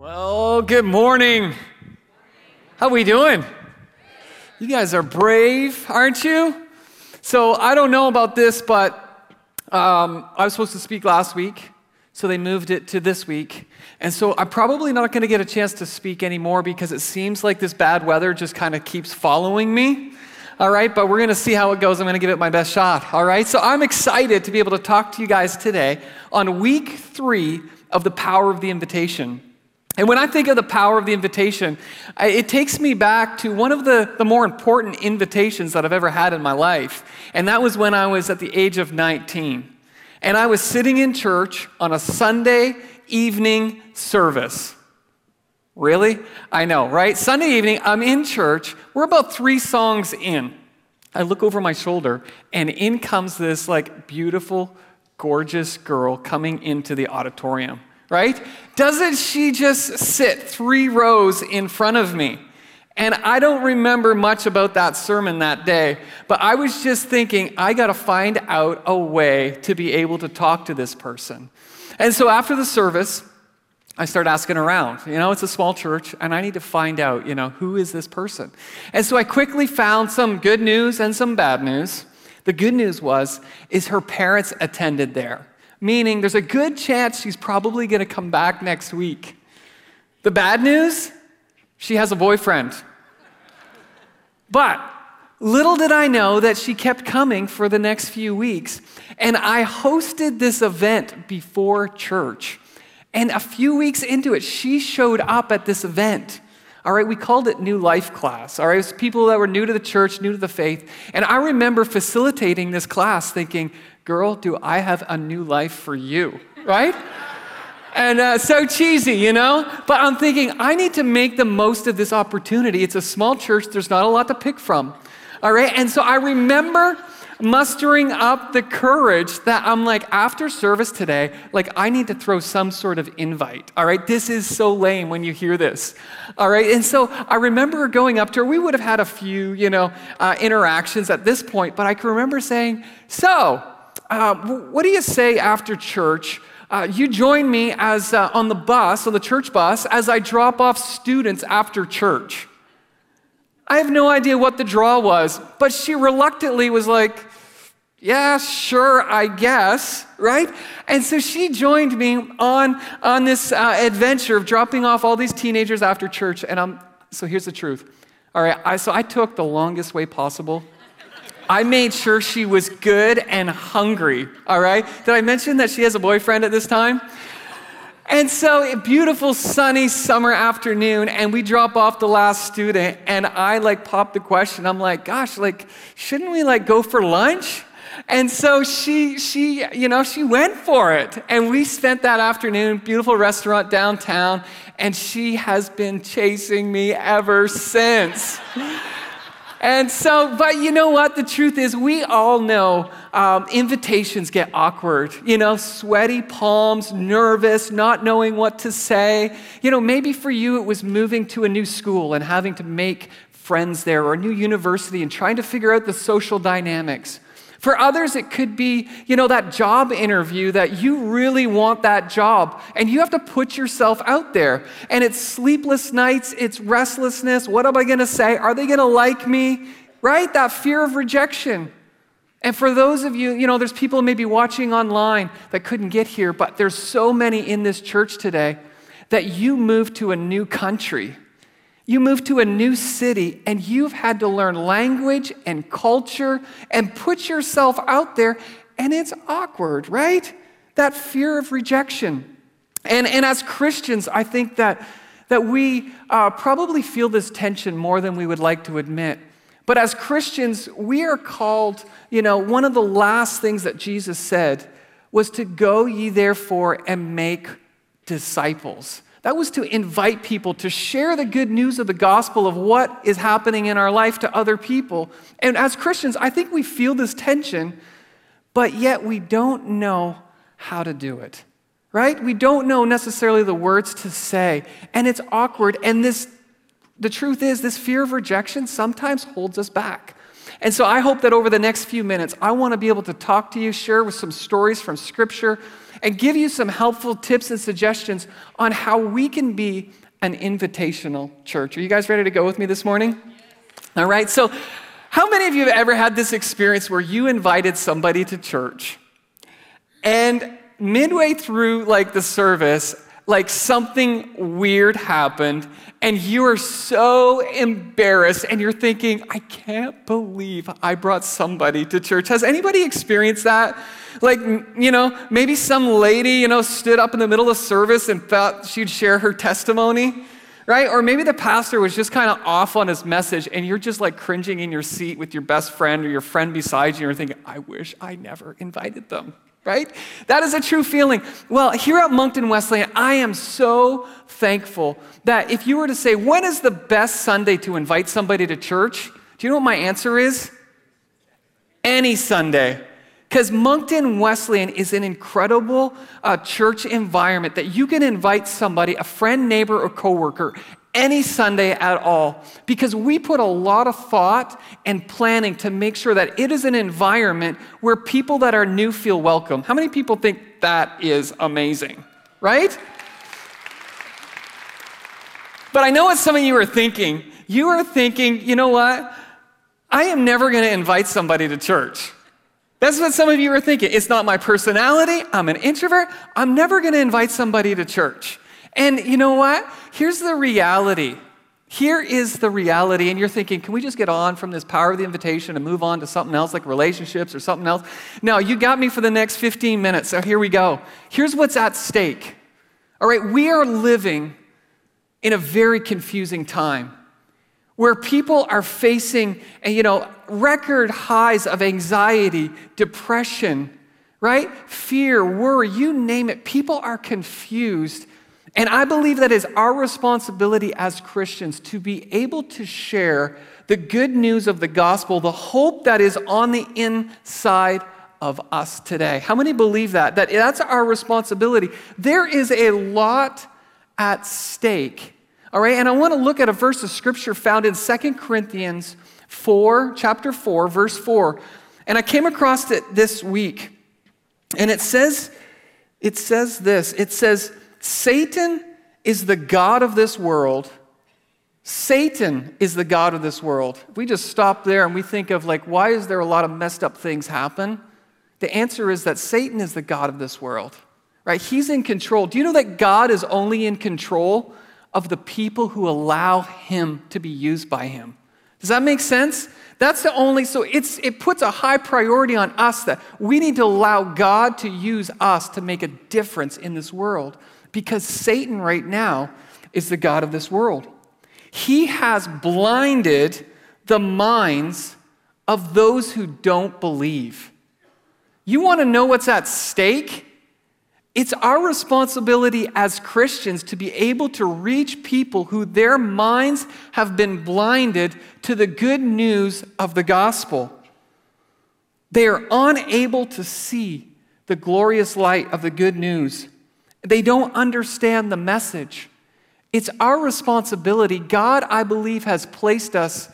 Well, good morning. How are we doing? You guys are brave, aren't you? So I don't know about this, but um, I was supposed to speak last week, so they moved it to this week. And so I'm probably not going to get a chance to speak anymore because it seems like this bad weather just kind of keeps following me. All right, but we're going to see how it goes. I'm going to give it my best shot. All right, so I'm excited to be able to talk to you guys today on week three of the power of the invitation. And when I think of the power of the invitation, it takes me back to one of the, the more important invitations that I've ever had in my life. And that was when I was at the age of 19. And I was sitting in church on a Sunday evening service. Really? I know, right? Sunday evening, I'm in church. We're about three songs in. I look over my shoulder, and in comes this like beautiful, gorgeous girl coming into the auditorium right? Doesn't she just sit three rows in front of me? And I don't remember much about that sermon that day, but I was just thinking, I got to find out a way to be able to talk to this person. And so after the service, I start asking around. You know, it's a small church, and I need to find out, you know, who is this person? And so I quickly found some good news and some bad news. The good news was, is her parents attended there meaning there's a good chance she's probably going to come back next week. The bad news? She has a boyfriend. But little did I know that she kept coming for the next few weeks. And I hosted this event before church. And a few weeks into it, she showed up at this event. All right, we called it New Life Class. All right, it was people that were new to the church, new to the faith. And I remember facilitating this class thinking, Girl, do I have a new life for you, right? and uh, so cheesy, you know? But I'm thinking, I need to make the most of this opportunity. It's a small church, there's not a lot to pick from. All right, and so I remember mustering up the courage that I'm like, after service today, like, I need to throw some sort of invite. All right, this is so lame when you hear this. All right, and so I remember going up to her. We would have had a few, you know, uh, interactions at this point, but I can remember saying, So, uh, what do you say after church? Uh, you join me as uh, on the bus, on the church bus, as I drop off students after church. I have no idea what the draw was, but she reluctantly was like, yeah, sure, I guess, right? And so she joined me on, on this uh, adventure of dropping off all these teenagers after church. And I'm, so here's the truth. All right, I, so I took the longest way possible I made sure she was good and hungry, all right? Did I mention that she has a boyfriend at this time? And so, a beautiful sunny summer afternoon, and we drop off the last student, and I like pop the question. I'm like, gosh, like, shouldn't we like go for lunch? And so she, she, you know, she went for it. And we spent that afternoon, beautiful restaurant downtown, and she has been chasing me ever since. And so, but you know what? The truth is, we all know um, invitations get awkward. You know, sweaty palms, nervous, not knowing what to say. You know, maybe for you it was moving to a new school and having to make friends there or a new university and trying to figure out the social dynamics. For others, it could be, you know, that job interview that you really want that job and you have to put yourself out there. And it's sleepless nights, it's restlessness. What am I going to say? Are they going to like me? Right? That fear of rejection. And for those of you, you know, there's people maybe watching online that couldn't get here, but there's so many in this church today that you moved to a new country you move to a new city and you've had to learn language and culture and put yourself out there, and it's awkward, right? That fear of rejection. And, and as Christians, I think that, that we uh, probably feel this tension more than we would like to admit. But as Christians, we are called, you know, one of the last things that Jesus said was to go ye therefore and make disciples. That was to invite people to share the good news of the gospel of what is happening in our life to other people. And as Christians, I think we feel this tension, but yet we don't know how to do it, right? We don't know necessarily the words to say, and it's awkward. And this, the truth is, this fear of rejection sometimes holds us back. And so I hope that over the next few minutes, I want to be able to talk to you, share with some stories from Scripture, and give you some helpful tips and suggestions on how we can be an invitational church. Are you guys ready to go with me this morning? All right, so how many of you have ever had this experience where you invited somebody to church and midway through like the service, like something weird happened and you are so embarrassed and you're thinking, I can't believe I brought somebody to church. Has anybody experienced that? Like, you know, maybe some lady, you know, stood up in the middle of service and thought she'd share her testimony, right? Or maybe the pastor was just kind of off on his message and you're just like cringing in your seat with your best friend or your friend beside you and you're thinking, I wish I never invited them right? That is a true feeling. Well, here at Moncton Wesleyan, I am so thankful that if you were to say, when is the best Sunday to invite somebody to church? Do you know what my answer is? Any Sunday. Because Moncton Wesleyan is an incredible uh, church environment that you can invite somebody, a friend, neighbor, or coworker, any Sunday at all because we put a lot of thought and planning to make sure that it is an environment where people that are new feel welcome. How many people think that is amazing, right? But I know what some of you are thinking. You are thinking, you know what? I am never going to invite somebody to church. That's what some of you are thinking. It's not my personality. I'm an introvert. I'm never going to invite somebody to church. And you know what? Here's the reality. Here is the reality, and you're thinking, can we just get on from this power of the invitation and move on to something else like relationships or something else? No, you got me for the next 15 minutes, so here we go. Here's what's at stake. All right, we are living in a very confusing time where people are facing, eh, you know, record highs of anxiety, depression, right? Fear, worry, you name it. People are confused and I believe that is our responsibility as Christians to be able to share the good news of the gospel, the hope that is on the inside of us today. How many believe that? That that's our responsibility. There is a lot at stake. All right, and I want to look at a verse of scripture found in Second Corinthians 4, chapter 4, verse 4. And I came across it this week. And it says, it says this. It says, Satan is the God of this world. Satan is the God of this world. If we just stop there and we think of, like, why is there a lot of messed up things happen? The answer is that Satan is the God of this world, right? He's in control. Do you know that God is only in control of the people who allow him to be used by him? Does that make sense? That's the only, so it's, it puts a high priority on us that we need to allow God to use us to make a difference in this world because Satan right now is the God of this world. He has blinded the minds of those who don't believe. You want to know what's at stake? It's our responsibility as Christians to be able to reach people who their minds have been blinded to the good news of the gospel. They are unable to see the glorious light of the good news. They don't understand the message. It's our responsibility. God, I believe, has placed us,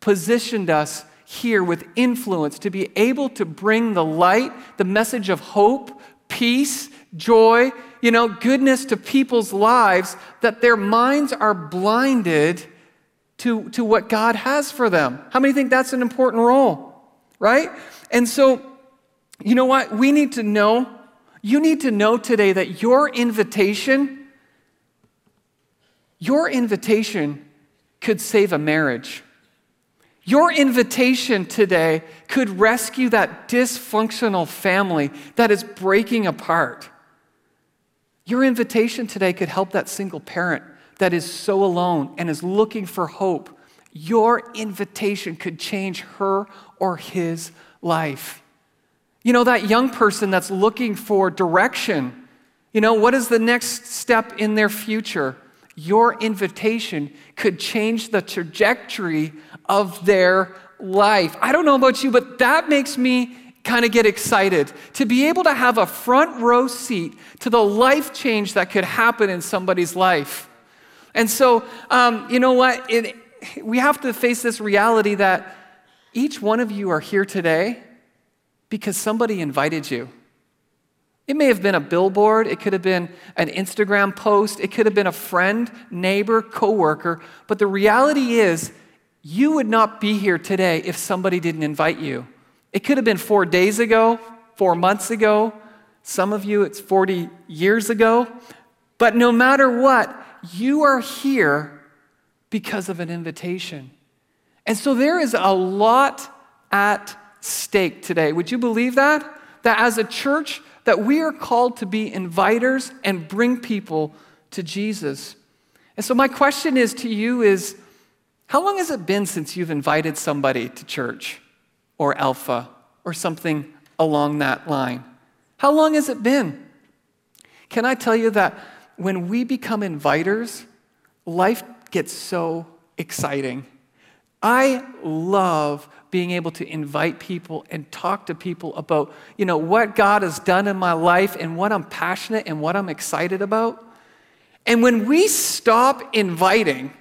positioned us here with influence to be able to bring the light, the message of hope, peace, joy, you know, goodness to people's lives that their minds are blinded to, to what God has for them. How many think that's an important role? Right? And so, you know what? We need to know you need to know today that your invitation, your invitation could save a marriage. Your invitation today could rescue that dysfunctional family that is breaking apart. Your invitation today could help that single parent that is so alone and is looking for hope. Your invitation could change her or his life. You know, that young person that's looking for direction. You know, what is the next step in their future? Your invitation could change the trajectory of their life. I don't know about you, but that makes me kind of get excited to be able to have a front row seat to the life change that could happen in somebody's life. And so, um, you know what? It, we have to face this reality that each one of you are here today because somebody invited you. It may have been a billboard, it could have been an Instagram post, it could have been a friend, neighbor, coworker, but the reality is you would not be here today if somebody didn't invite you. It could have been 4 days ago, 4 months ago, some of you it's 40 years ago, but no matter what, you are here because of an invitation. And so there is a lot at stake today. Would you believe that? That as a church, that we are called to be inviters and bring people to Jesus. And so my question is to you is how long has it been since you've invited somebody to church or alpha or something along that line? How long has it been? Can I tell you that when we become inviters, life gets so exciting. I love being able to invite people and talk to people about, you know, what God has done in my life and what I'm passionate and what I'm excited about. And when we stop inviting,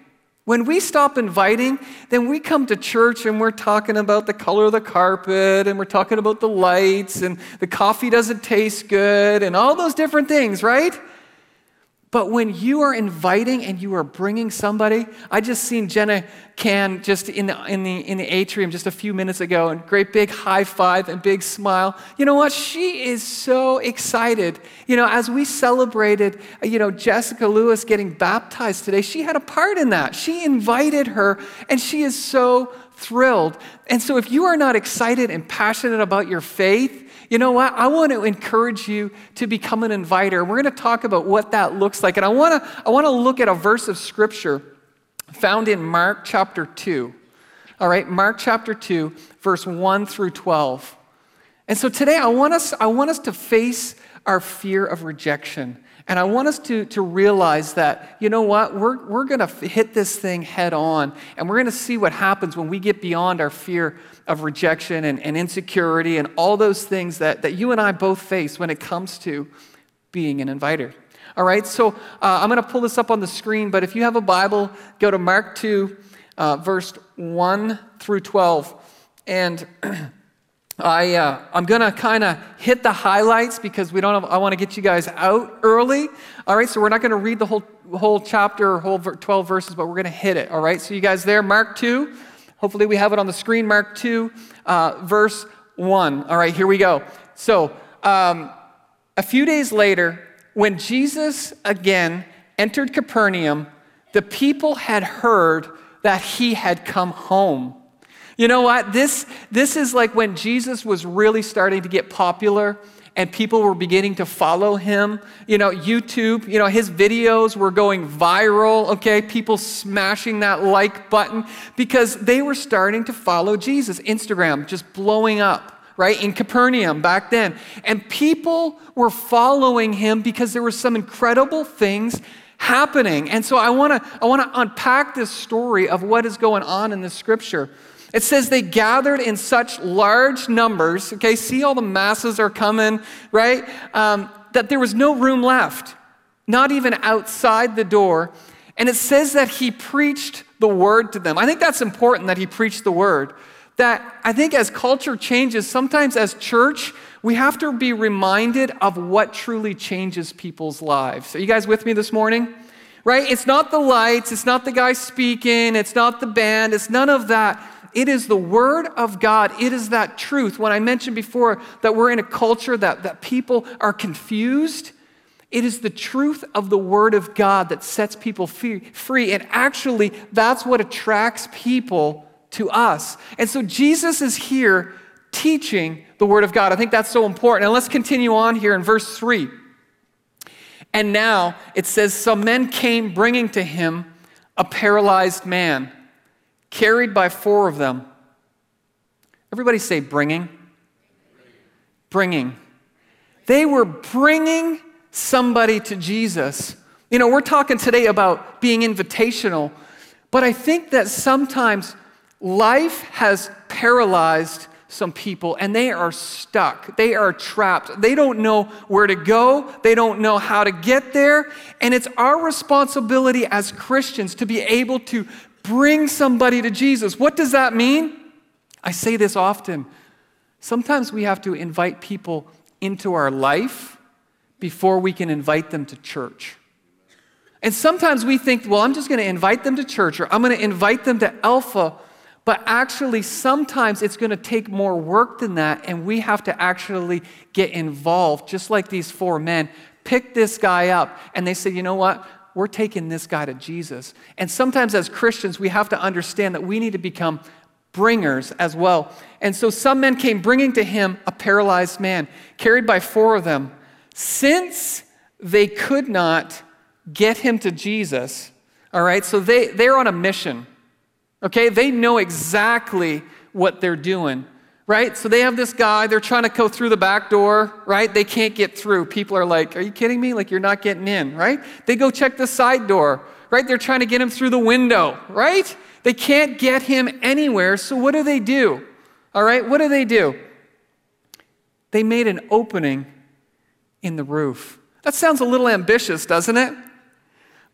when we stop inviting, then we come to church and we're talking about the color of the carpet and we're talking about the lights and the coffee doesn't taste good and all those different things, right? But when you are inviting and you are bringing somebody, I just seen Jenna Can just in the, in, the, in the atrium just a few minutes ago, and great big high five and big smile. You know what? She is so excited. You know, as we celebrated, you know, Jessica Lewis getting baptized today, she had a part in that. She invited her, and she is so thrilled. And so if you are not excited and passionate about your faith, you know what? I want to encourage you to become an inviter. We're going to talk about what that looks like. And I want to, I want to look at a verse of scripture found in Mark chapter 2. All right, Mark chapter 2, verse 1 through 12. And so today I want us, I want us to face our fear of rejection. And I want us to, to realize that, you know what, we're, we're going to hit this thing head on, and we're going to see what happens when we get beyond our fear of rejection and, and insecurity and all those things that, that you and I both face when it comes to being an inviter. All right, so uh, I'm going to pull this up on the screen, but if you have a Bible, go to Mark 2, uh, verse 1 through 12. And I, uh, I'm going to kind of hit the highlights because we don't have, I want to get you guys out early. All right, so we're not going to read the whole, whole chapter or whole 12 verses, but we're going to hit it. All right, so you guys there, Mark 2. Hopefully we have it on the screen, Mark 2, uh, verse 1. All right, here we go. So um, a few days later, when Jesus again entered Capernaum, the people had heard that he had come home. You know what? This, this is like when Jesus was really starting to get popular and people were beginning to follow him. You know, YouTube, you know, his videos were going viral, okay? People smashing that like button because they were starting to follow Jesus. Instagram just blowing up right, in Capernaum back then. And people were following him because there were some incredible things happening. And so I wanna, I wanna unpack this story of what is going on in the scripture. It says they gathered in such large numbers, okay, see all the masses are coming, right? Um, that there was no room left, not even outside the door. And it says that he preached the word to them. I think that's important that he preached the word. That I think as culture changes, sometimes as church, we have to be reminded of what truly changes people's lives. Are you guys with me this morning? Right? It's not the lights, it's not the guy speaking, it's not the band, it's none of that. It is the Word of God. It is that truth. When I mentioned before that we're in a culture that, that people are confused, it is the truth of the Word of God that sets people free. And actually, that's what attracts people to us. And so Jesus is here teaching the Word of God. I think that's so important. And let's continue on here in verse 3. And now it says, Some men came bringing to him a paralyzed man carried by four of them. Everybody say bringing. Bringing. They were bringing somebody to Jesus. You know, we're talking today about being invitational, but I think that sometimes life has paralyzed some people and they are stuck. They are trapped. They don't know where to go. They don't know how to get there. And it's our responsibility as Christians to be able to bring somebody to Jesus. What does that mean? I say this often. Sometimes we have to invite people into our life before we can invite them to church. And sometimes we think, well, I'm just going to invite them to church or I'm going to invite them to Alpha. But actually, sometimes it's going to take more work than that, and we have to actually get involved, just like these four men. Pick this guy up, and they say, you know what? We're taking this guy to Jesus. And sometimes, as Christians, we have to understand that we need to become bringers as well. And so some men came bringing to him a paralyzed man, carried by four of them. Since they could not get him to Jesus, all right, so they, they're on a mission, okay? They know exactly what they're doing, right? So they have this guy, they're trying to go through the back door, right? They can't get through. People are like, Are you kidding me? Like, you're not getting in, right? They go check the side door, right? They're trying to get him through the window, right? They can't get him anywhere, so what do they do? All right, what do they do? They made an opening in the roof. That sounds a little ambitious, doesn't it?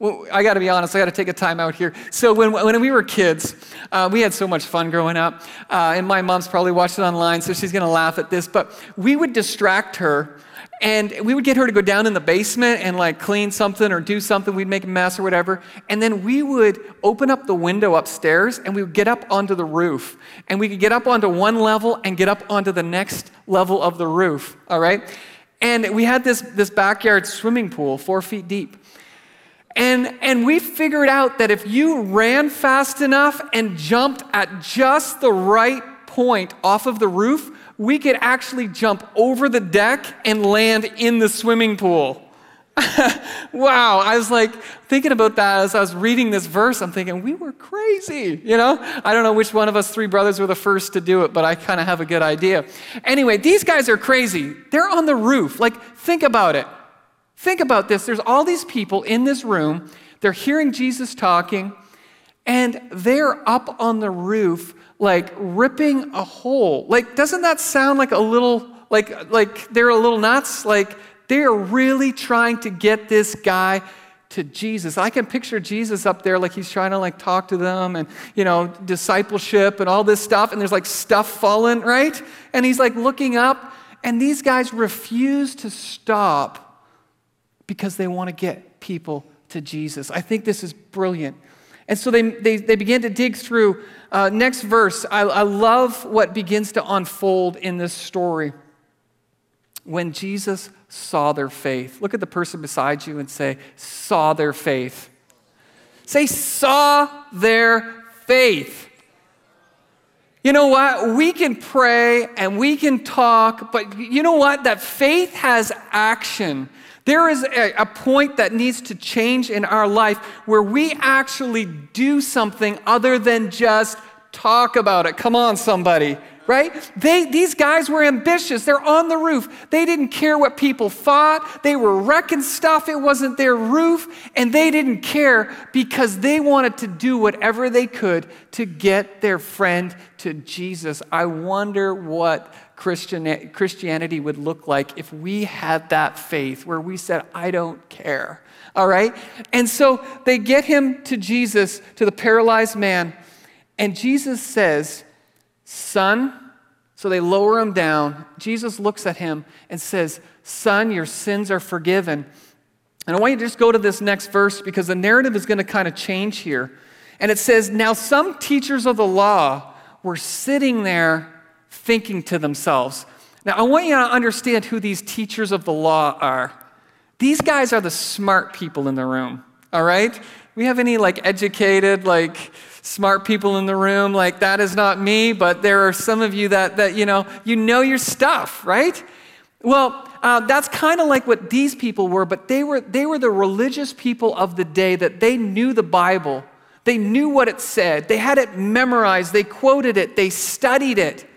Well, I got to be honest, I got to take a time out here. So, when, when we were kids, uh, we had so much fun growing up. Uh, and my mom's probably watched it online, so she's going to laugh at this. But we would distract her and we would get her to go down in the basement and like clean something or do something. We'd make a mess or whatever. And then we would open up the window upstairs and we would get up onto the roof. And we could get up onto one level and get up onto the next level of the roof. All right? And we had this, this backyard swimming pool, four feet deep. And, and we figured out that if you ran fast enough and jumped at just the right point off of the roof, we could actually jump over the deck and land in the swimming pool. wow, I was like thinking about that as I was reading this verse. I'm thinking, we were crazy, you know? I don't know which one of us three brothers were the first to do it, but I kind of have a good idea. Anyway, these guys are crazy. They're on the roof. Like, think about it. Think about this. There's all these people in this room, they're hearing Jesus talking, and they're up on the roof like ripping a hole. Like, doesn't that sound like a little, like, like they're a little nuts? Like, they're really trying to get this guy to Jesus. I can picture Jesus up there like he's trying to like talk to them and, you know, discipleship and all this stuff. And there's like stuff falling, right? And he's like looking up. And these guys refuse to stop because they want to get people to Jesus. I think this is brilliant. And so they, they, they began to dig through. Uh, next verse, I, I love what begins to unfold in this story. When Jesus saw their faith, look at the person beside you and say, saw their faith. Say, saw their faith. You know what? We can pray and we can talk, but you know what? That faith has action. There is a, a, point that needs to change in our life where we actually do something other than just talk about it. Come on, somebody, right? They, these guys were ambitious. They're on the roof. They didn't care what people thought. They were wrecking stuff. It wasn't their roof. And they didn't care because they wanted to do whatever they could to get their friend to Jesus. I wonder what Christian, Christianity would look like if we had that faith where we said, I don't care. All right? And so they get him to Jesus, to the paralyzed man, and Jesus says, Son, so they lower him down. Jesus looks at him and says, Son, your sins are forgiven. And I want you to just go to this next verse because the narrative is going to kind of change here. And it says, Now some teachers of the law were sitting there thinking to themselves. Now, I want you to understand who these teachers of the law are. These guys are the smart people in the room, all right? We have any like educated, like smart people in the room? Like, that is not me, but there are some of you that, that you know, you know your stuff, right? Well, uh, that's kind of like what these people were, but they were, they were the religious people of the day that they knew the Bible. They knew what it said. They had it memorized. They quoted it. They studied it.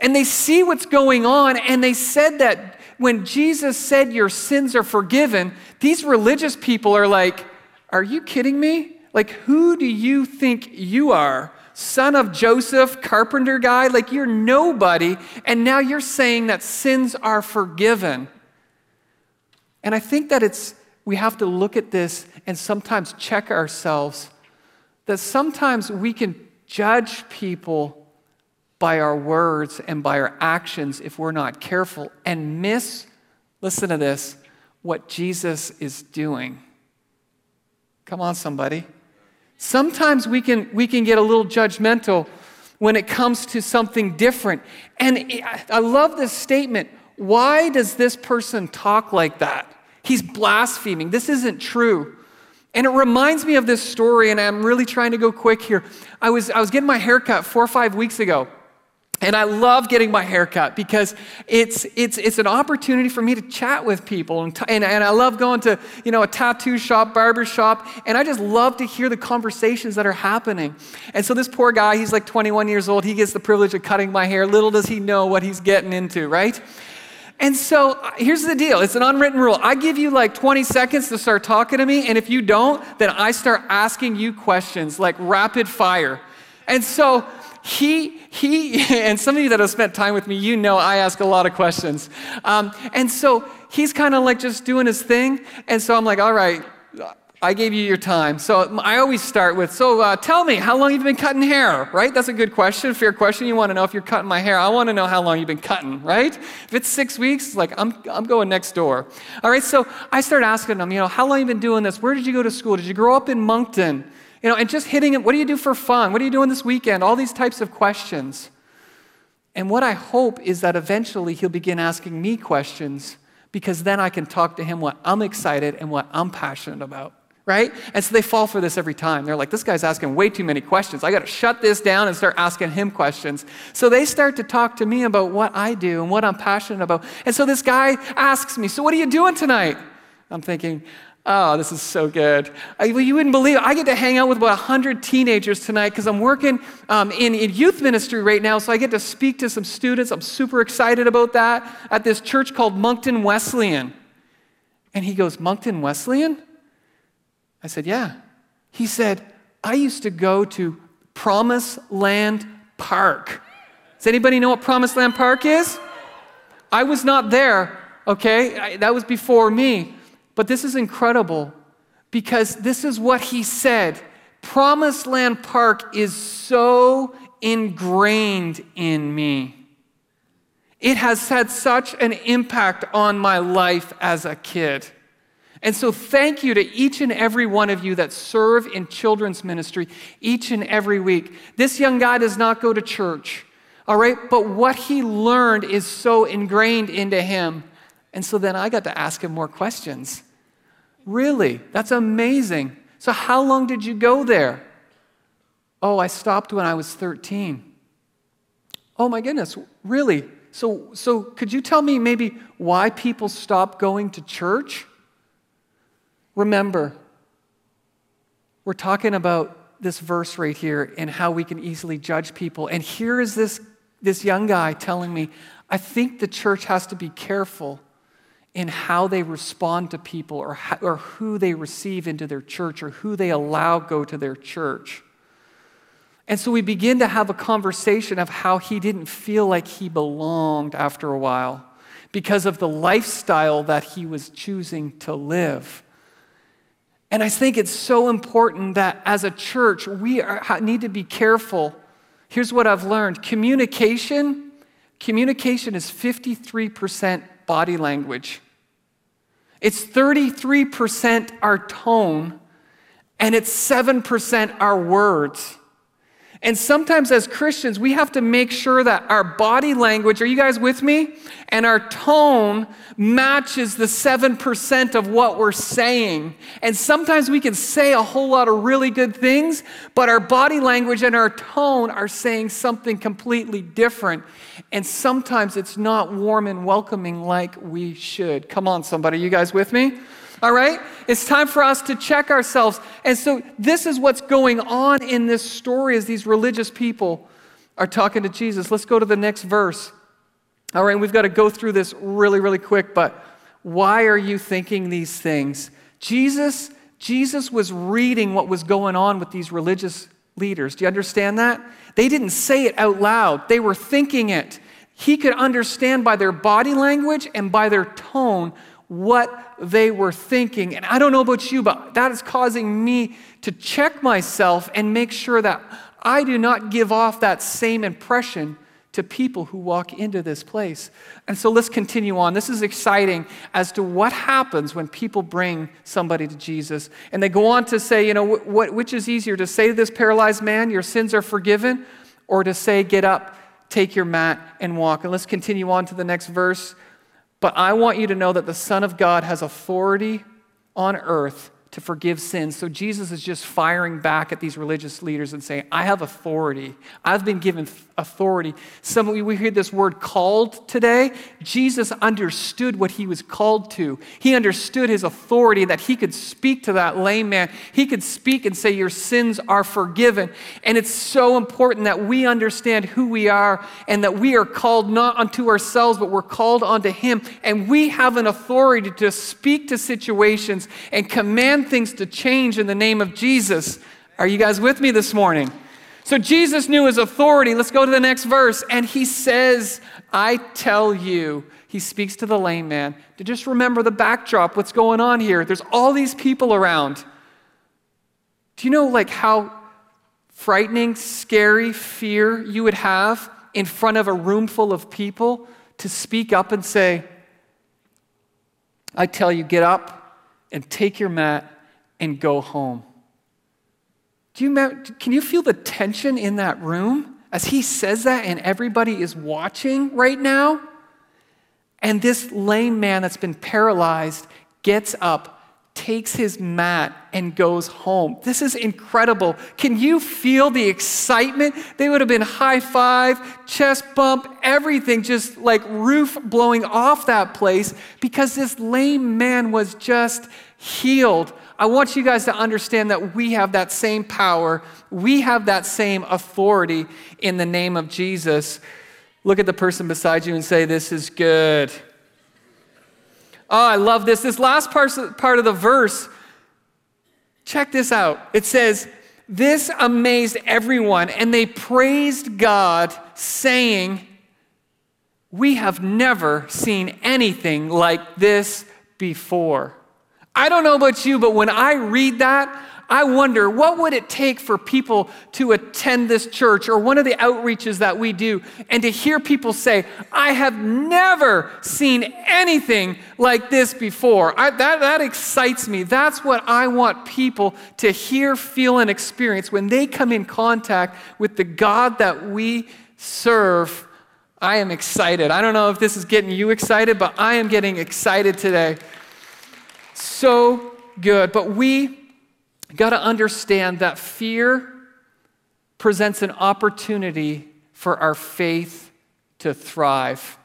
And they see what's going on, and they said that when Jesus said, Your sins are forgiven, these religious people are like, Are you kidding me? Like, who do you think you are? Son of Joseph, carpenter guy? Like, you're nobody, and now you're saying that sins are forgiven. And I think that it's, we have to look at this and sometimes check ourselves that sometimes we can judge people by our words and by our actions if we're not careful and miss, listen to this, what Jesus is doing. Come on, somebody. Sometimes we can, we can get a little judgmental when it comes to something different. And I love this statement. Why does this person talk like that? He's blaspheming. This isn't true. And it reminds me of this story, and I'm really trying to go quick here. I was, I was getting my haircut four or five weeks ago. And I love getting my hair cut because it's, it's, it's an opportunity for me to chat with people. And, t- and, and I love going to you know, a tattoo shop, barber shop, and I just love to hear the conversations that are happening. And so this poor guy, he's like 21 years old, he gets the privilege of cutting my hair. Little does he know what he's getting into, right? And so uh, here's the deal it's an unwritten rule. I give you like 20 seconds to start talking to me, and if you don't, then I start asking you questions like rapid fire. And so he, he, and some of you that have spent time with me, you know I ask a lot of questions. Um, and so he's kind of like just doing his thing. And so I'm like, all right, I gave you your time. So I always start with, so uh, tell me, how long have you been cutting hair, right? That's a good question, fair question. You want to know if you're cutting my hair. I want to know how long you've been cutting, right? If it's six weeks, like I'm, I'm going next door. All right, so I start asking them, you know, how long you been doing this? Where did you go to school? Did you grow up in Moncton? You know, and just hitting it, what do you do for fun? What are you doing this weekend? All these types of questions. And what I hope is that eventually he'll begin asking me questions because then I can talk to him what I'm excited and what I'm passionate about right? And so they fall for this every time. They're like, this guy's asking way too many questions. I got to shut this down and start asking him questions. So they start to talk to me about what I do and what I'm passionate about. And so this guy asks me, So what are you doing tonight? I'm thinking, Oh, this is so good. I, well, you wouldn't believe it. I get to hang out with about 100 teenagers tonight because I'm working um, in, in youth ministry right now. So I get to speak to some students. I'm super excited about that at this church called Moncton Wesleyan. And he goes, Moncton Wesleyan? I said, Yeah. He said, I used to go to Promise Land Park. Does anybody know what Promise Land Park is? I was not there, okay? I, that was before me. But this is incredible because this is what he said. Promised Land Park is so ingrained in me. It has had such an impact on my life as a kid. And so, thank you to each and every one of you that serve in children's ministry each and every week. This young guy does not go to church, all right? But what he learned is so ingrained into him. And so then I got to ask him more questions. Really? That's amazing. So, how long did you go there? Oh, I stopped when I was 13. Oh, my goodness, really? So, so could you tell me maybe why people stop going to church? Remember, we're talking about this verse right here and how we can easily judge people. And here is this, this young guy telling me, I think the church has to be careful in how they respond to people or, how, or who they receive into their church or who they allow go to their church. And so we begin to have a conversation of how he didn't feel like he belonged after a while because of the lifestyle that he was choosing to live. And I think it's so important that as a church, we are, need to be careful. Here's what I've learned communication, communication is 53% body language. It's 33% our tone, and it's 7% our words. And sometimes as Christians, we have to make sure that our body language, are you guys with me? And our tone matches the 7% of what we're saying. And sometimes we can say a whole lot of really good things, but our body language and our tone are saying something completely different. And sometimes it's not warm and welcoming like we should. Come on, somebody, you guys with me? All right? It's time for us to check ourselves. And so this is what's going on in this story as these religious people are talking to Jesus. Let's go to the next verse. All right, we've got to go through this really, really quick, but why are you thinking these things? Jesus, Jesus was reading what was going on with these religious leaders. Do you understand that? They didn't say it out loud, they were thinking it. He could understand by their body language and by their tone what they were thinking. And I don't know about you, but that is causing me to check myself and make sure that I do not give off that same impression to people who walk into this place. And so let's continue on. This is exciting as to what happens when people bring somebody to Jesus. And they go on to say, you know, which is easier to say to this paralyzed man, your sins are forgiven, or to say, get up, take your mat, and walk. And let's continue on to the next verse. But I want you to know that the Son of God has authority on earth to forgive sins. So Jesus is just firing back at these religious leaders and saying, I have authority. I've been given authority. Some we hear this word called today. Jesus understood what he was called to. He understood his authority that he could speak to that lame man. He could speak and say, Your sins are forgiven. And it's so important that we understand who we are and that we are called not unto ourselves, but we're called unto him. And we have an authority to speak to situations and command command things to change in the name of Jesus. Are you guys with me this morning? So Jesus knew his authority. Let's go to the next verse. And he says, I tell you, he speaks to the lame man to just remember the backdrop, what's going on here. There's all these people around. Do you know like how frightening, scary fear you would have in front of a room full of people to speak up and say, I tell you, get up, and take your mat and go home. Do you, can you feel the tension in that room as he says that and everybody is watching right now? And this lame man that's been paralyzed gets up takes his mat and goes home. This is incredible. Can you feel the excitement? They would have been high five, chest bump, everything just like roof blowing off that place because this lame man was just healed. I want you guys to understand that we have that same power, we have that same authority in the name of Jesus. Look at the person beside you and say, This is good. Oh, I love this. This last part, part of the verse, check this out. It says, This amazed everyone, and they praised God, saying, We have never seen anything like this before. I don't know about you, but when I read that, I wonder what would it take for people to attend this church or one of the outreaches that we do and to hear people say, I have never seen anything like this before. I, that, that excites me. That's what I want people to hear, feel, and experience when they come in contact with the God that we serve. I am excited. I don't know if this is getting you excited, but I am getting excited today. So good. But we got to understand that fear presents an opportunity for our faith to thrive.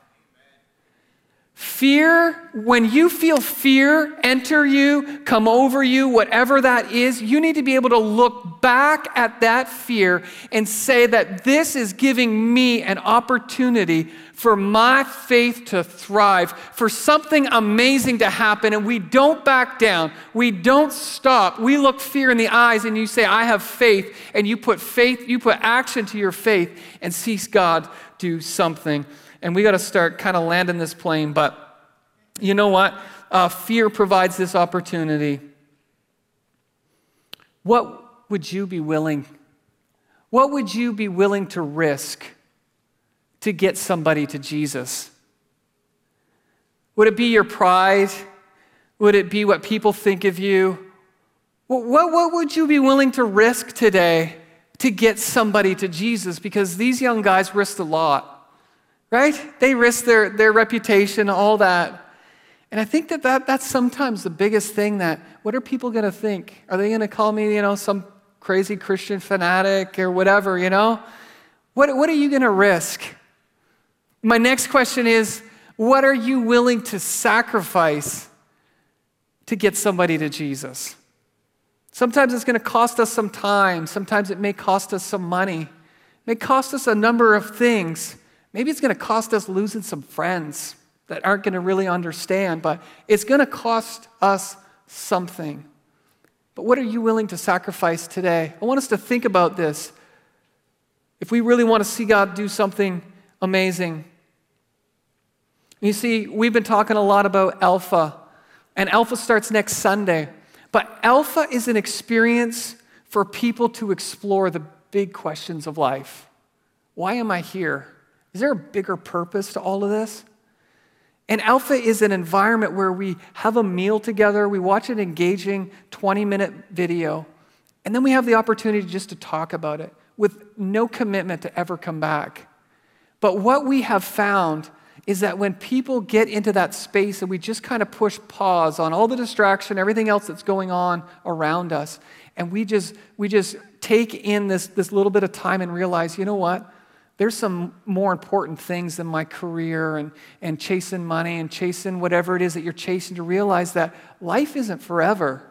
Fear, when you feel fear enter you, come over you, whatever that is, you need to be able to look back at that fear and say that this is giving me an opportunity for my faith to thrive, for something amazing to happen, and we don't back down. We don't stop. We look fear in the eyes and you say, I have faith, and you put faith, you put action to your faith and see God do something and we got to start kind of landing this plane. But you know what? Uh, fear provides this opportunity. What would you be willing? What would you be willing to risk to get somebody to Jesus? Would it be your pride? Would it be what people think of you? What, what would you be willing to risk today to get somebody to Jesus? Because these young guys risked a lot right? They risk their, their reputation, all that. And I think that, that that's sometimes the biggest thing that, what are people going to think? Are they going to call me, you know, some crazy Christian fanatic or whatever, you know? What, what are you going to risk? My next question is, what are you willing to sacrifice to get somebody to Jesus? Sometimes it's going to cost us some time. Sometimes it may cost us some money. It may cost us a number of things. Maybe it's going to cost us losing some friends that aren't going to really understand, but it's going to cost us something. But what are you willing to sacrifice today? I want us to think about this. If we really want to see God do something amazing, you see, we've been talking a lot about Alpha, and Alpha starts next Sunday. But Alpha is an experience for people to explore the big questions of life. Why am I here? Is there a bigger purpose to all of this? And Alpha is an environment where we have a meal together, we watch an engaging 20 minute video, and then we have the opportunity just to talk about it with no commitment to ever come back. But what we have found is that when people get into that space and we just kind of push pause on all the distraction, everything else that's going on around us, and we just we just take in this, this little bit of time and realize, you know what? There's some more important things than my career and, and chasing money and chasing whatever it is that you're chasing to realize that life isn't forever.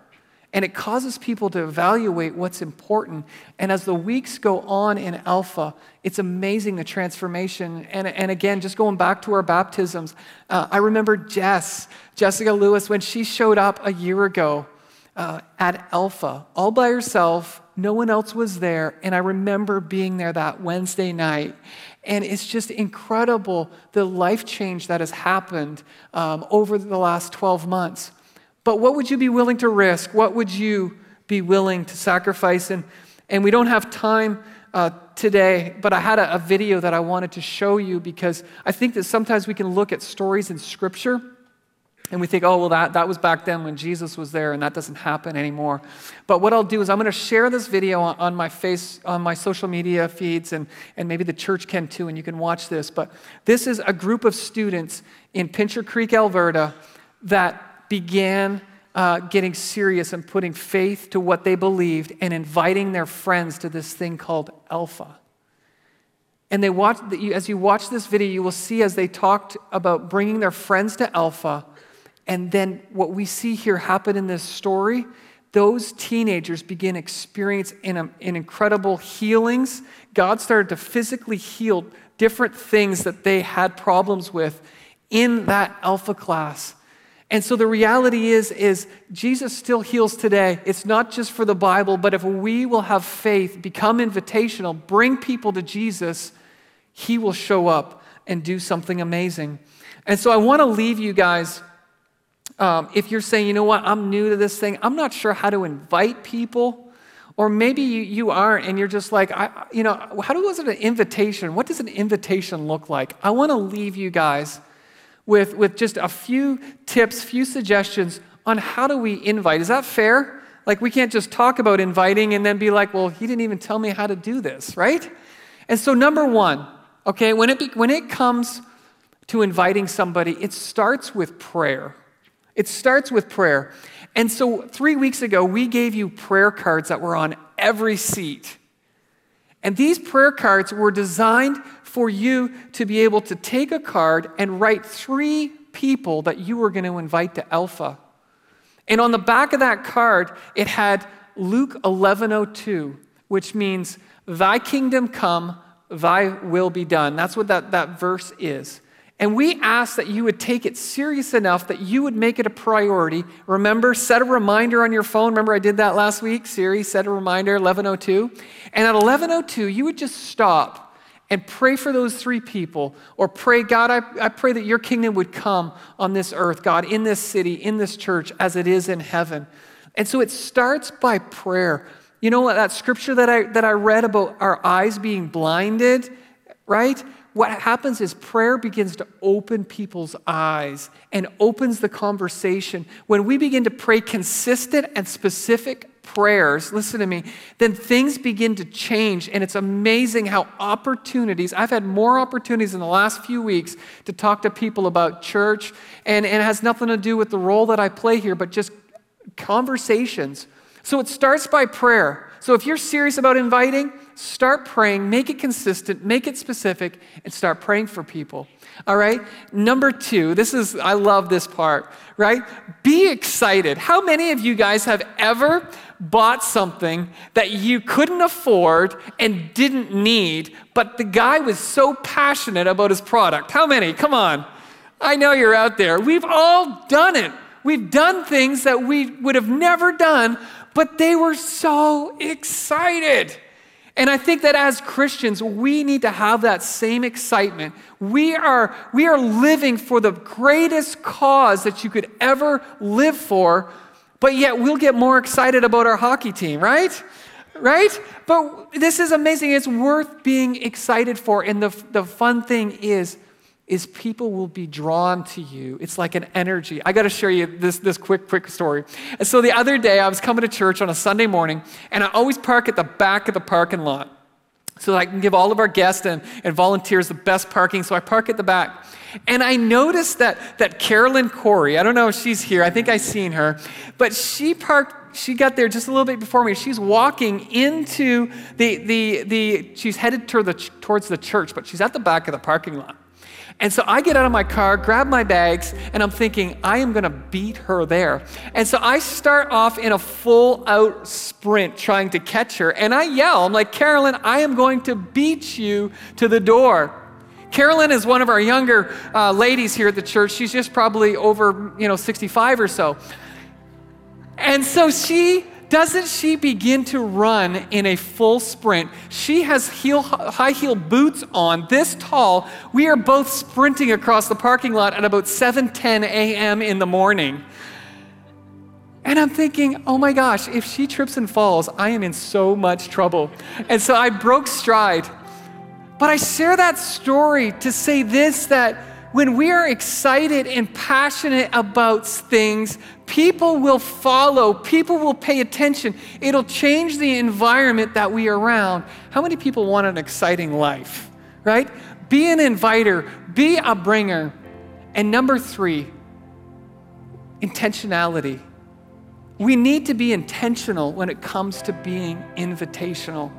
And it causes people to evaluate what's important. And as the weeks go on in Alpha, it's amazing the transformation. And, and again, just going back to our baptisms, uh, I remember Jess, Jessica Lewis, when she showed up a year ago uh, at Alpha, all by herself. No one else was there. And I remember being there that Wednesday night. And it's just incredible the life change that has happened um, over the last 12 months. But what would you be willing to risk? What would you be willing to sacrifice? And, and we don't have time uh, today, but I had a, a video that I wanted to show you because I think that sometimes we can look at stories in Scripture and we think, oh, well, that, that was back then when Jesus was there, and that doesn't happen anymore. But what I'll do is I'm going to share this video on, on, my face, on my social media feeds, and, and maybe the church can too, and you can watch this. But this is a group of students in Pincher Creek, Alberta, that began uh, getting serious and putting faith to what they believed and inviting their friends to this thing called Alpha. And they watch, as you watch this video, you will see as they talked about bringing their friends to Alpha and then what we see here happen in this story, those teenagers begin experiencing in, in incredible healings. God started to physically heal different things that they had problems with in that alpha class. And so the reality is is Jesus still heals today. It's not just for the Bible, but if we will have faith, become invitational, bring people to Jesus, he will show up and do something amazing. And so I want to leave you guys um, if you're saying, you know what, I'm new to this thing, I'm not sure how to invite people, or maybe you, you aren't and you're just like, I, you know, how does an invitation, what does an invitation look like? I want to leave you guys with, with just a few tips, few suggestions on how do we invite. Is that fair? Like, we can't just talk about inviting and then be like, well, he didn't even tell me how to do this, right? And so, number one, okay, when it, be, when it comes to inviting somebody, it starts with prayer. It starts with prayer. And so, three weeks ago, we gave you prayer cards that were on every seat. And these prayer cards were designed for you to be able to take a card and write three people that you were going to invite to Alpha. And on the back of that card, it had Luke 11:02, which means, Thy kingdom come, thy will be done. That's what that, that verse is. And we ask that you would take it serious enough that you would make it a priority. Remember, set a reminder on your phone. Remember, I did that last week, Siri, set a reminder, 1102. And at 1102, you would just stop and pray for those three people, or pray, God, I, I pray that your kingdom would come on this earth, God, in this city, in this church, as it is in heaven. And so it starts by prayer. You know what, that scripture that I, that I read about our eyes being blinded, right? what happens is prayer begins to open people's eyes and opens the conversation. When we begin to pray consistent and specific prayers, listen to me, then things begin to change. And it's amazing how opportunities, I've had more opportunities in the last few weeks to talk to people about church, and, and it has nothing to do with the role that I play here, but just conversations. So it starts by prayer. So if you're serious about inviting, start praying, make it consistent, make it specific, and start praying for people. All right? Number two, this is, I love this part, right? Be excited. How many of you guys have ever bought something that you couldn't afford and didn't need, but the guy was so passionate about his product? How many? Come on. I know you're out there. We've all done it. We've done things that we would have never done but they were so excited. And I think that as Christians, we need to have that same excitement. We are, we are living for the greatest cause that you could ever live for, but yet we'll get more excited about our hockey team, right? right? But this is amazing. It's worth being excited for. And the, the fun thing is, is people will be drawn to you. It's like an energy. I got to share you this, this quick, quick story. So the other day, I was coming to church on a Sunday morning, and I always park at the back of the parking lot so that I can give all of our guests and, and volunteers the best parking. So I park at the back. And I noticed that, that Carolyn Corey, I don't know if she's here, I think I've seen her, but she parked, she got there just a little bit before me. She's walking into the, the, the she's headed toward the, towards the church, but she's at the back of the parking lot. And so I get out of my car, grab my bags, and I'm thinking, I am going to beat her there. And so I start off in a full out sprint trying to catch her. And I yell, I'm like, Carolyn, I am going to beat you to the door. Carolyn is one of our younger uh, ladies here at the church. She's just probably over, you know, 65 or so. And so she doesn't she begin to run in a full sprint? She has heel, high heel boots on, this tall. We are both sprinting across the parking lot at about 7:10 a.m. in the morning. And I'm thinking, oh my gosh, if she trips and falls, I am in so much trouble. And so I broke stride. But I share that story to say this that when we are excited and passionate about things, people will follow, people will pay attention. It'll change the environment that we are around. How many people want an exciting life, right? Be an inviter, be a bringer. And number three, intentionality. We need to be intentional when it comes to being invitational.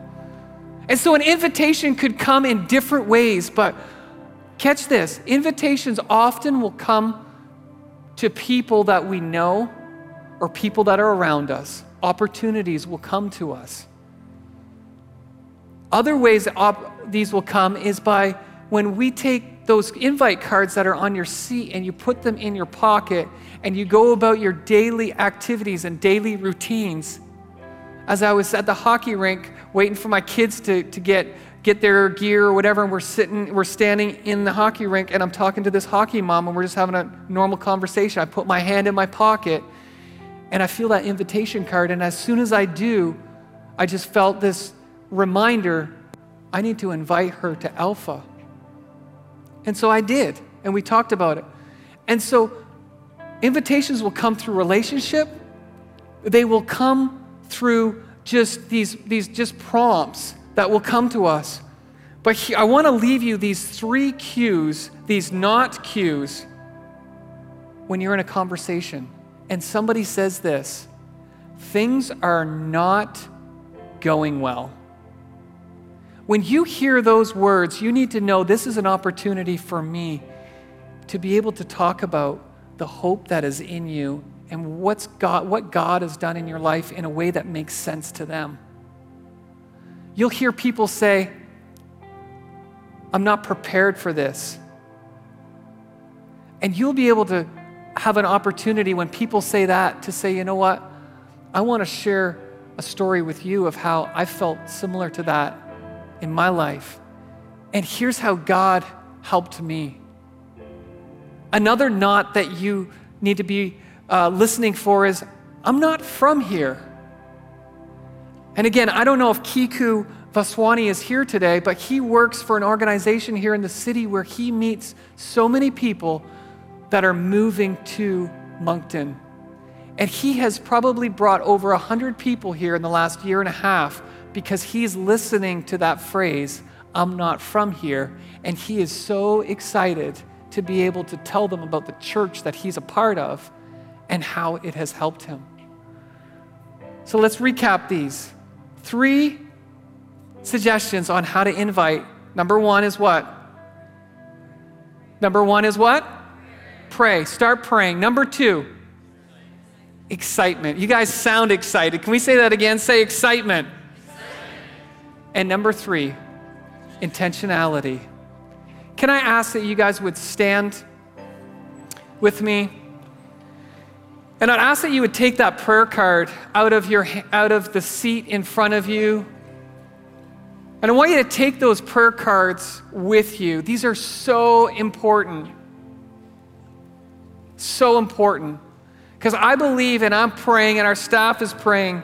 And so an invitation could come in different ways, but Catch this invitations often will come to people that we know or people that are around us. Opportunities will come to us. Other ways op- these will come is by when we take those invite cards that are on your seat and you put them in your pocket and you go about your daily activities and daily routines. As I was at the hockey rink waiting for my kids to, to get get their gear or whatever, and we're sitting, we're standing in the hockey rink, and I'm talking to this hockey mom, and we're just having a normal conversation. I put my hand in my pocket, and I feel that invitation card, and as soon as I do, I just felt this reminder I need to invite her to Alpha. And so I did, and we talked about it. And so invitations will come through relationship, they will come through just these, these just prompts that will come to us. But he, I want to leave you these three cues, these not cues, when you're in a conversation and somebody says this things are not going well. When you hear those words, you need to know this is an opportunity for me to be able to talk about the hope that is in you and what's God, what God has done in your life in a way that makes sense to them. You'll hear people say, I'm not prepared for this. And you'll be able to have an opportunity when people say that to say, you know what? I want to share a story with you of how I felt similar to that in my life. And here's how God helped me. Another not that you need to be uh, listening for is I'm not from here. And again, I don't know if Kiku Vaswani is here today, but he works for an organization here in the city where he meets so many people that are moving to Moncton. And he has probably brought over 100 people here in the last year and a half because he's listening to that phrase, I'm not from here. And he is so excited to be able to tell them about the church that he's a part of and how it has helped him. So let's recap these three suggestions on how to invite. Number one is what? Number one is what? Pray. Start praying. Number two, excitement. You guys sound excited. Can we say that again? Say excitement. excitement. And number three, intentionality. Can I ask that you guys would stand with me? And I'd ask that you would take that prayer card out of, your, out of the seat in front of you. And I want you to take those prayer cards with you. These are so important. So important. Because I believe, and I'm praying, and our staff is praying,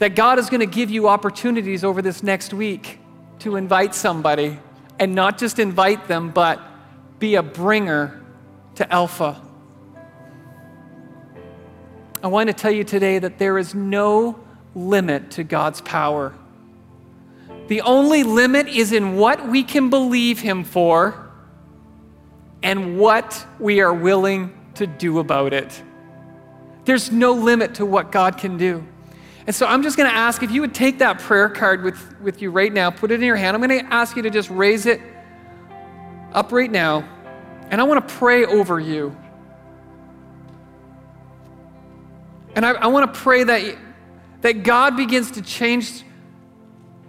that God is going to give you opportunities over this next week to invite somebody and not just invite them, but be a bringer to Alpha. I want to tell you today that there is no limit to God's power. The only limit is in what we can believe Him for and what we are willing to do about it. There's no limit to what God can do. And so I'm just going to ask if you would take that prayer card with, with you right now, put it in your hand. I'm going to ask you to just raise it up right now, and I want to pray over you. And I, I want to pray that, that God begins to change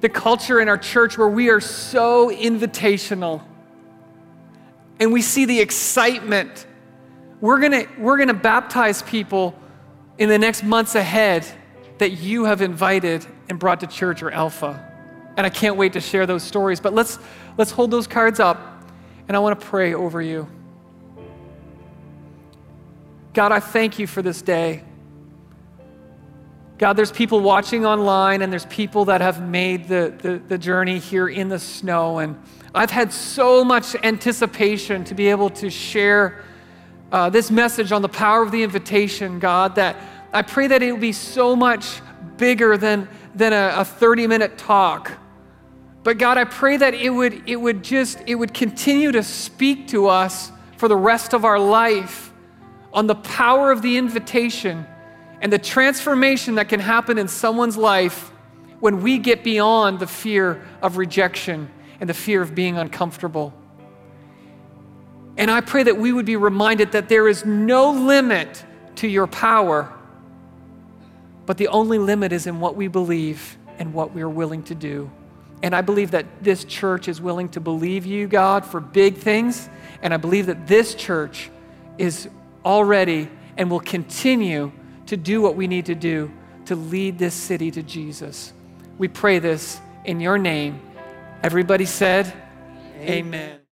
the culture in our church where we are so invitational and we see the excitement. We're going we're going to baptize people in the next months ahead that you have invited and brought to church or Alpha. And I can't wait to share those stories. But let's, let's hold those cards up, and I want to pray over you. God, I thank you for this day. God, there's people watching online, and there's people that have made the, the, the, journey here in the snow. And I've had so much anticipation to be able to share uh, this message on the power of the invitation, God, that I pray that it will be so much bigger than, than a, a 30 minute talk. But God, I pray that it would, it would just, it would continue to speak to us for the rest of our life on the power of the invitation and the transformation that can happen in someone's life when we get beyond the fear of rejection and the fear of being uncomfortable. And I pray that we would be reminded that there is no limit to your power but the only limit is in what we believe and what we are willing to do. And I believe that this church is willing to believe you, God, for big things. And I believe that this church is already and will continue to do what we need to do to lead this city to Jesus. We pray this in your name. Everybody said, Amen. Amen.